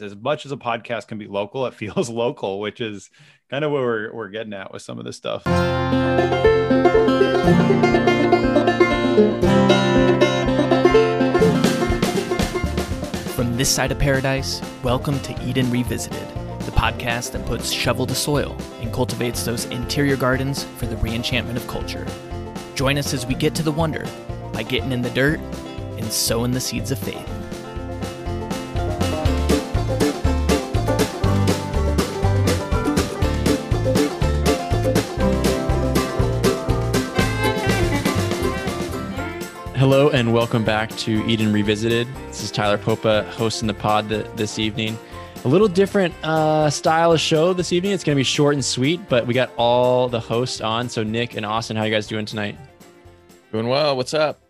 as much as a podcast can be local, it feels local, which is kind of where we're, we're getting at with some of this stuff. From this side of paradise, welcome to Eden Revisited, the podcast that puts shovel to soil and cultivates those interior gardens for the reenchantment of culture. Join us as we get to the wonder by getting in the dirt and sowing the seeds of faith. Welcome back to Eden Revisited. This is Tyler Popa hosting the pod th- this evening. A little different uh, style of show this evening. It's going to be short and sweet, but we got all the hosts on. So Nick and Austin, how you guys doing tonight? Doing well. What's up?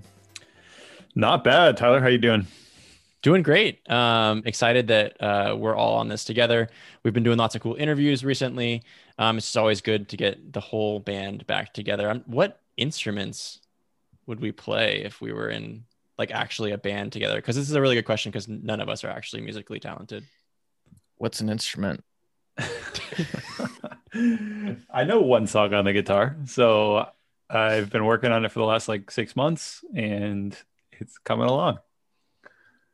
Not bad. Tyler, how you doing? Doing great. Um, excited that uh, we're all on this together. We've been doing lots of cool interviews recently. Um, it's just always good to get the whole band back together. Um, what instruments would we play if we were in like actually a band together? Because this is a really good question because none of us are actually musically talented. What's an instrument? I know one song on the guitar. So I've been working on it for the last like six months and it's coming along.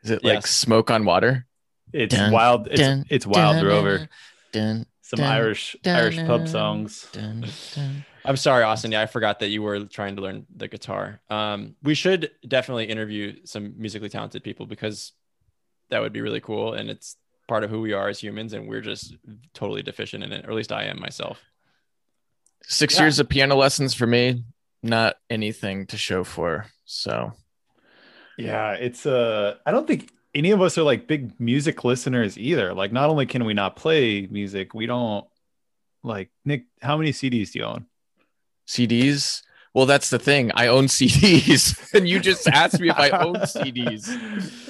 Is it like Yes. smoke on water? It's Dun, wild. It's, dun, it's wild dun, rover. Dun, Some dun, Irish dun, Irish pub dun, songs. Dun, dun. I'm sorry, Austin. Yeah, I forgot that you were trying to learn the guitar. Um, we should definitely interview some musically talented people because that would be really cool. And it's part of who we are as humans. And we're just totally deficient in it, or at least I am myself. Six Yeah. years of piano lessons for me, not anything to show for. So Yeah, it's uh I don't think any of us are like big music listeners either. Like not only can we not play music, we don't like Nick, how many CDs do you own? CDs. Well, that's the thing. I own CDs, and you just asked me if I own CDs.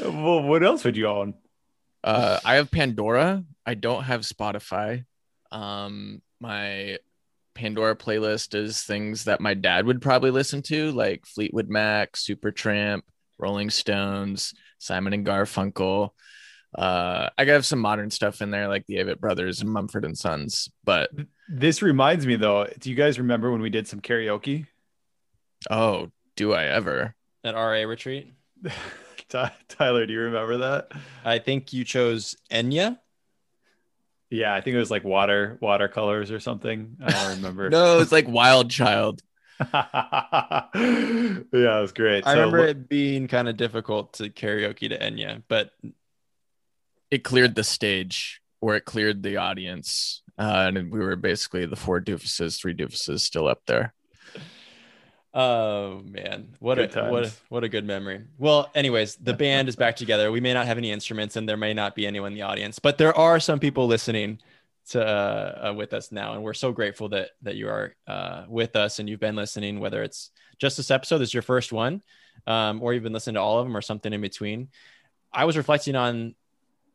well, what else would you own? Uh, I have Pandora. I don't have Spotify. Um, my Pandora playlist is things that my dad would probably listen to, like Fleetwood Mac, Supertramp, Rolling Stones, Simon and Garfunkel. Uh, I have some modern stuff in there, like the Avett Brothers and Mumford and Sons. But This reminds me though, do you guys remember when we did some karaoke? oh, do I ever? At RA retreat, Ty- Tyler, do you remember that? I think you chose Enya. Yeah, I think it was like water watercolors or something. I don't remember. No, it's like Wild Child. yeah, it was great. I So remember it being kind of difficult to karaoke to Enya, but It cleared the stage, or it cleared the audience, uh, and we were basically the four doofuses, three doofuses still up there. Oh man, what Good a what a, what a good memory. Well, anyways, the band is back together. We may not have any instruments, and there may not be anyone in the audience, but there are some people listening to uh, uh, with us now, and we're so grateful that that you are uh, with us and you've been listening. Whether it's just this episode this is your first one, um, or you've been listening to all of them, or something in between. I was reflecting on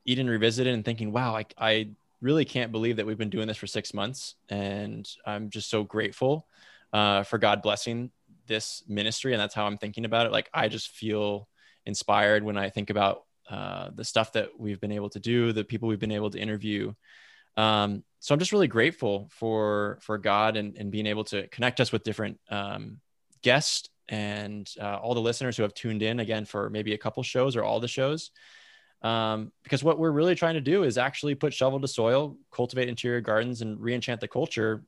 Eden Revisited and thinking, wow, I, I really can't believe that we've been doing this for six months, and I'm just so grateful uh, for God blessing this ministry. And that's how i'm thinking about it. Like i just feel inspired when i think about uh, the stuff that we've been able to do the people we've been able to interview. Um, so i'm just really grateful for for god and, and being able to connect us with different um, guests and uh, all the listeners who have tuned in again for maybe a couple shows or all the shows um, because what we're really trying to do is actually put shovel to soil cultivate interior gardens and re-enchant the culture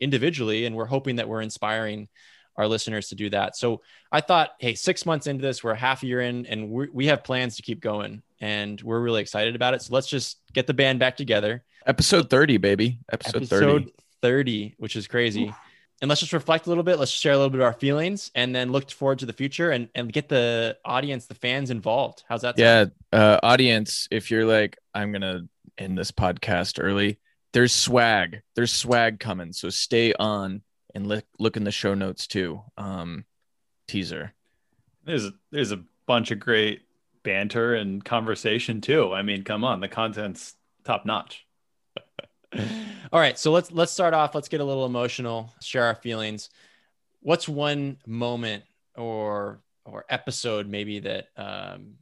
individually and we're hoping that we're inspiring our listeners to do that. So I thought, hey, six months into this, we're half a year in, and we we have plans to keep going, and we're really excited about it. So let's just get the band back together. Episode 30, baby. Episode, 30. 30, which is crazy. And let's just reflect a little bit. Let's share a little bit of our feelings, and then look forward to the future and and get the audience, the fans involved. How's that? sound? Yeah. Uh, audience, if you're like, I'm going to end this podcast early, there's swag. There's swag coming. So stay on and look, look in the show notes too. Um, teaser. there's there's a bunch of great banter and conversation too. I mean, come on, the content's top notch. All right, so let's let's start off. Let's get a little emotional, share our feelings. What's one moment or or episode maybe that um,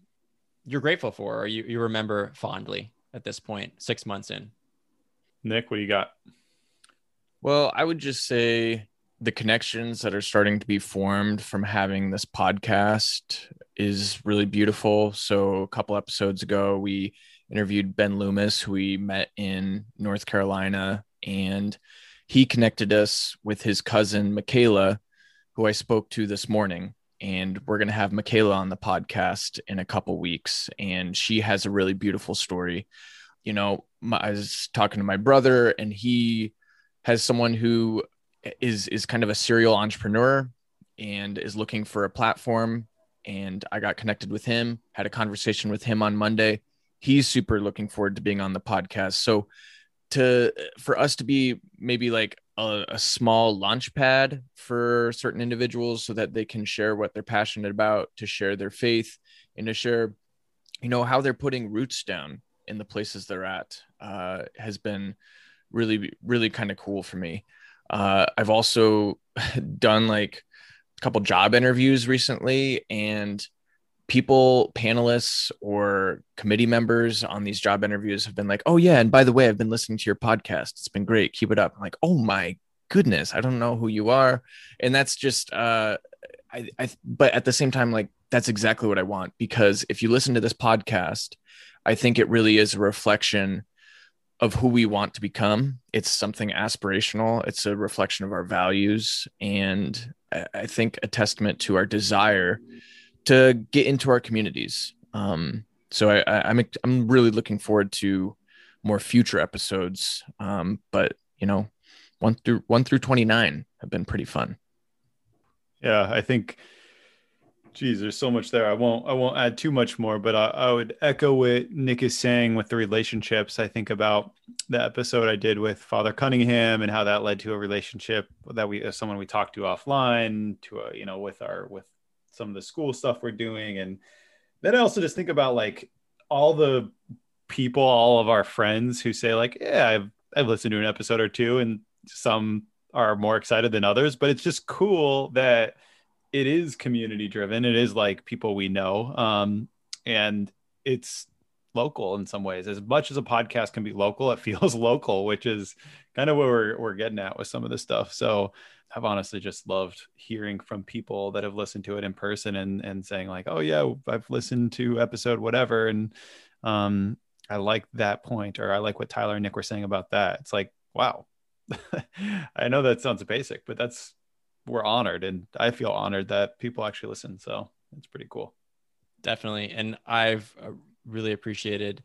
you're grateful for or you, you remember fondly? at this point, six months in? Nick, what do you got? Well, I would just say the connections that are starting to be formed from having this podcast is really beautiful. So, a couple episodes ago, we interviewed Ben Loomis, who we met in North Carolina, and he connected us with his cousin, Michaela, who I spoke to this morning. And we're going to have Michaela on the podcast in a couple weeks. And she has a really beautiful story. You know, my, I was talking to my brother, and he has someone who is is kind of a serial entrepreneur and is looking for a platform and I got connected with him, had a conversation with him on Monday. He's super looking forward to being on the podcast. So to for us to be maybe like a, a small launch pad for certain individuals so that they can share what they're passionate about, to share their faith, and to share, you know, how they're putting roots down in the places they're at uh, has been really, really kind of cool for me. Uh, I've also done like a couple job interviews recently, and people, panelists, or committee members on these job interviews have been like, "Oh yeah, and by the way, I've been listening to your podcast. It's been great. Keep it up." I'm like, "Oh my goodness, I don't know who you are," and that's just, uh, I, I, but at the same time, like that's exactly what I want because if you listen to this podcast, I think it really is a reflection of who we want to become. It's something aspirational. It's a reflection of our values, and I think a testament to our desire to get into our communities. Um, so I, I, I'm I'm really looking forward to more future episodes. Um, but you know, one through one through twenty nine have been pretty fun. Yeah, I think Geez, there's so much there. I won't I won't add too much more, but I, I, would echo what Nick is saying with the relationships. I think about the episode I did with Father Cunningham and how that led to a relationship that we someone we talked to offline to a, you know with our with some of the school stuff we're doing and then I also just think about like all the people, all of our friends who say like, yeah, I've I've listened to an episode or two and some are more excited than others, but it's just cool that it is community driven. It is like people we know. Um, and it's local in some ways. As much as a podcast can be local, it feels local, which is kind of where we're, we're getting at with some of this stuff. So I've honestly just loved hearing from people that have listened to it in person and, and saying like, oh yeah, I've listened to episode whatever. And um, I like that point, or I like what Tyler and Nick were saying about that. It's like, wow, I know that sounds basic, but that's we're honored and I feel honored that people actually listen. So it's pretty cool. Definitely. And I've uh, really appreciated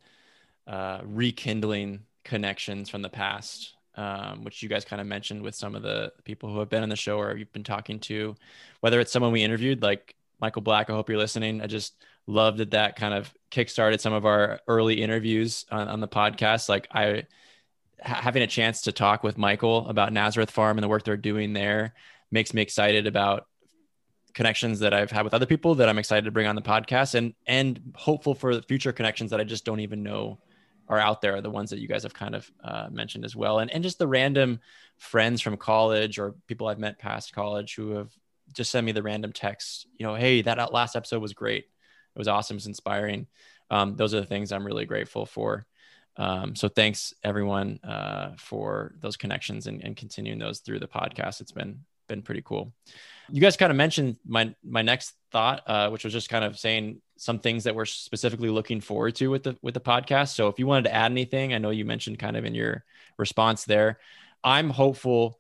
uh, rekindling connections from the past, um, which you guys kind of mentioned with some of the people who have been on the show or you've been talking to, whether it's someone we interviewed like Michael Black. I hope you're listening. I just loved that that kind of kickstarted some of our early interviews on, on the podcast. Like I, having a chance to talk with Michael about Nazareth Farm and the work they're doing there makes me excited about connections that I've had with other people that I'm excited to bring on the podcast and and hopeful for future connections that I just don't even know are out there the ones that you guys have kind of uh, mentioned as well. And and just the random friends from college or people I've met past college who have just sent me the random texts you know hey that last episode was great. It was awesome. It's inspiring. Um, those are the things I'm really grateful for. Um, so thanks everyone uh, for those connections and, and continuing those through the podcast. It's been been pretty cool. You guys kind of mentioned my my next thought, uh, which was just kind of saying some things that we're specifically looking forward to with the with the podcast. So if you wanted to add anything, I know you mentioned kind of in your response there. I'm hopeful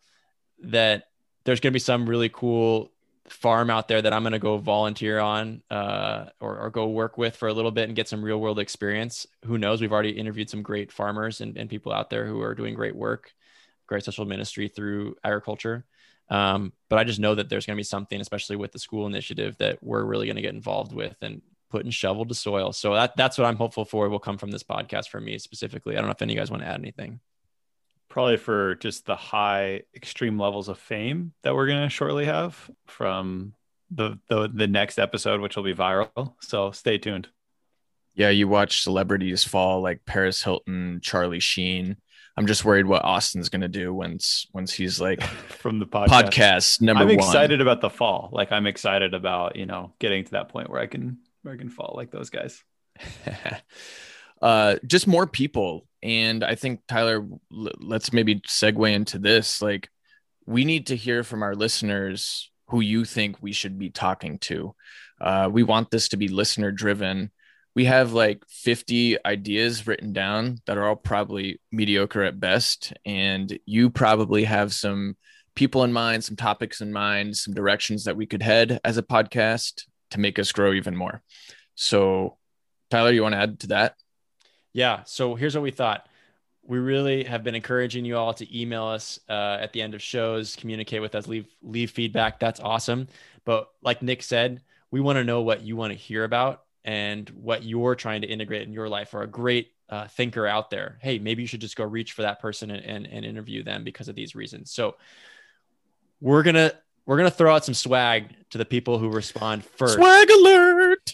that there's going to be some really cool farm out there that I'm going to go volunteer on uh, or, or, go work with for a little bit and get some real world experience. Who knows? We've already interviewed some great farmers and, and people out there who are doing great work, great social ministry through agriculture. Um, but I just know that there's going to be something, especially with the school initiative, that we're really going to get involved with and put putting shovel to soil. So that that's what I'm hopeful for will come from this podcast for me specifically. I don't know if any of you guys want to add anything. Probably for just the high extreme levels of fame that we're going to shortly have from the, the the next episode, which will be viral. So stay tuned. Yeah, you watch celebrities fall like Paris Hilton, Charlie Sheen. I'm just worried what Austin's gonna do once once he's like from the podcast. podcast number I'm one. excited about the fall. Like I'm excited about you know getting to that point where I can where I can fall like those guys. uh, just more people. And I think Tyler, l- let's maybe segue into this. Like, we need to hear from our listeners who you think we should be talking to. Uh, we want this to be listener driven. We have like 50 ideas written down that are all probably mediocre at best. And you probably have some people in mind, some topics in mind, some directions that we could head as a podcast to make us grow even more. So, Tyler, you want to add to that? Yeah. So here's what we thought. We really have been encouraging you all to email us uh, at the end of shows, communicate with us, leave leave feedback. That's awesome. But like Nick said, we want to know what you want to hear about and what you're trying to integrate in your life or a great uh, thinker out there. Hey, maybe you should just go reach for that person and, and, and interview them because of these reasons. So we're gonna we're gonna throw out some swag to the people who respond first. Swag alert!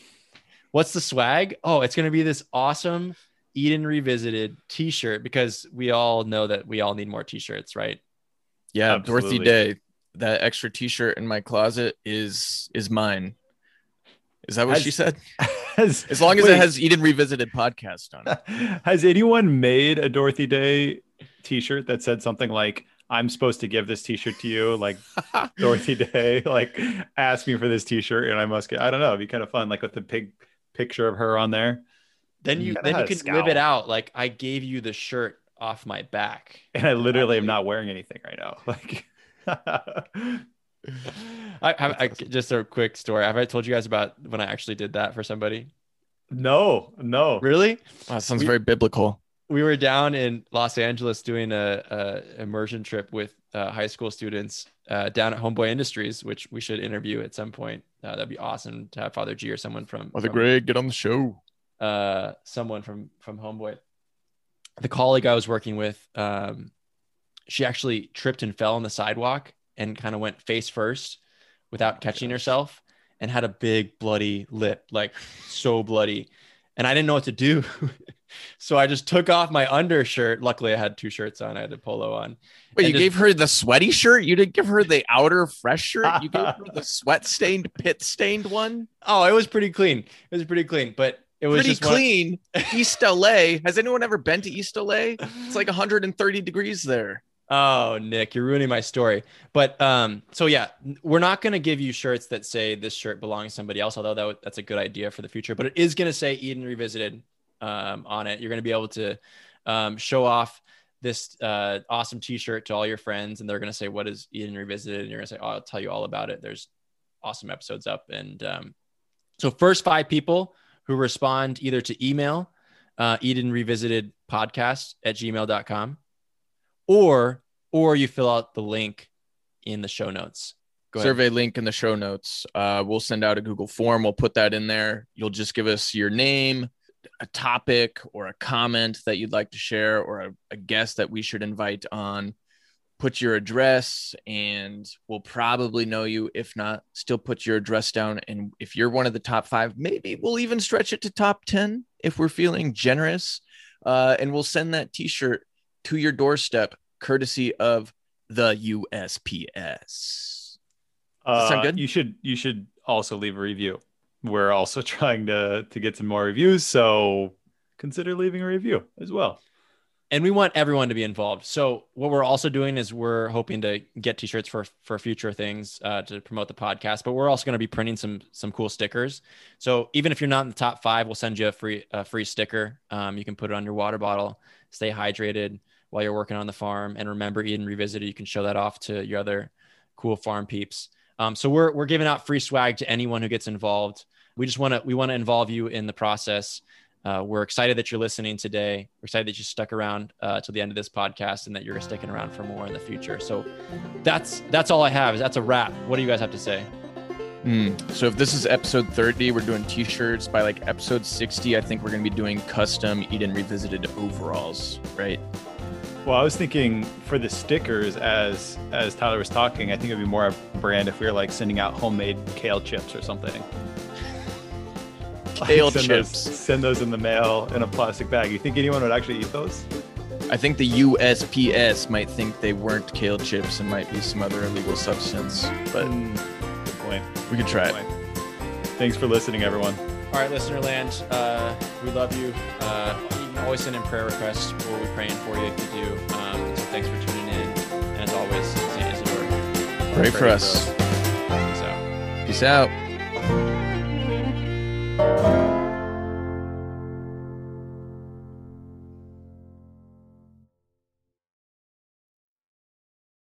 What's the swag? Oh, it's gonna be this awesome Eden Revisited T-shirt because we all know that we all need more T-shirts, right? Yeah, Absolutely. Dorothy Day. That extra T-shirt in my closet is is mine. Is that what Has- she said? Has, As long as wait, it has Eden Revisited podcast on it. Has anyone made a Dorothy Day T-shirt that said something like, "I'm supposed to give this T-shirt to you"? Like Dorothy Day, like ask me for this T-shirt, and I must get. I don't know. It'd be kind of fun, like with the big picture of her on there. Then you Kinda then you had a can live it out like I gave you the shirt off my back. And I literally am not wearing anything right now. Like, I, I, I just a quick story. Have I told you guys about when I actually did that for somebody? no, no. Really? Wow, that sounds We- very biblical. we were down in Los Angeles doing a, a immersion trip with uh, high school students uh, down at Homeboy Industries, which we should interview at some point. Uh, that'd be awesome to have Father G or someone from, Mother from Greg, get on the show. uh, someone from from Homeboy. The colleague I was working with, um, she actually tripped and fell on the sidewalk and kind of went face first without oh catching herself and had a big bloody lip, like so bloody. And I didn't know what to do. so I just took off my undershirt. Luckily, I had two shirts on. I had a polo on. Wait, And you just- gave her the sweaty shirt? You didn't give her the outer fresh shirt? You gave her the sweat stained, pit stained one? Oh, it was pretty clean. It was pretty clean, but it was Pretty clean. East LA. Has anyone ever been to East LA? It's like 130 degrees there. Oh, Nick, you're ruining my story. But um, so yeah, we're not going to give you shirts that say this shirt belongs to somebody else, although that, that's a good idea for the future. But it is going to say Eden Revisited um, on it. You're going to be able to um, show off this uh, awesome T-shirt to all your friends, and they're going to say, "What is Eden Revisited?" And you're going to say, "Oh, I'll tell you all about it." There's awesome episodes up, and um, so first five people who respond either to email uh, Eden Revisited podcast at gmail.com or or you fill out the link in the show notes. Survey link in the show notes. Uh, we'll send out a Google form. We'll put that in there. You'll just give us your name, a topic, or a comment that you'd like to share, or a, a guest that we should invite on. Put your address, and we'll probably know you. If not, still put your address down. And if you're one of the top five, maybe we'll even stretch it to top 10 if we're feeling generous. Uh, and we'll send that t shirt to your doorstep, courtesy of the USPS. that sound Uh, good? You should you should also leave a review. We're also trying to to get some more reviews, so consider leaving a review as well. And we want everyone to be involved. So what we're also doing is we're hoping to get t-shirts for for future things uh, to promote the podcast, but we're also going to be printing some some cool stickers. So even if you're not in the top five, we'll send you a free a free sticker. Um, you can put it on your water bottle. Stay hydrated while you're working on the farm, and remember Eden Revisited. You can show that off to your other cool farm peeps. Um, so we're we're giving out free swag to anyone who gets involved. We just want to we want to involve you in the process. Uh, we're excited that you're listening today. We're excited that you stuck around uh, till the end of this podcast and that you're sticking around for more in the future. So that's that's all I have. Is that's a wrap. What do you guys have to say? Hmm. So if this is episode 30, we're doing t-shirts. By like episode 60, I think we're gonna be doing custom Eden Revisited overalls, right? Well, I was thinking for the stickers, as as Tyler was talking, I think it'd be more a brand if we were like sending out homemade kale chips or something. Like, Kale send chips. Those, send those in the mail in a plastic bag. You think anyone would actually eat those? I think the USPS might think they weren't kale chips and might be some other illegal substance, but Mm, good point. we could try it. Good point. Thanks for listening, everyone. All right, listener land, uh, we love you. Uh, always send in prayer requests. We'll be praying for you if you do. Um, so thanks for tuning in. And as always, St. Isidore, Pray for us. Peace out. Peace out.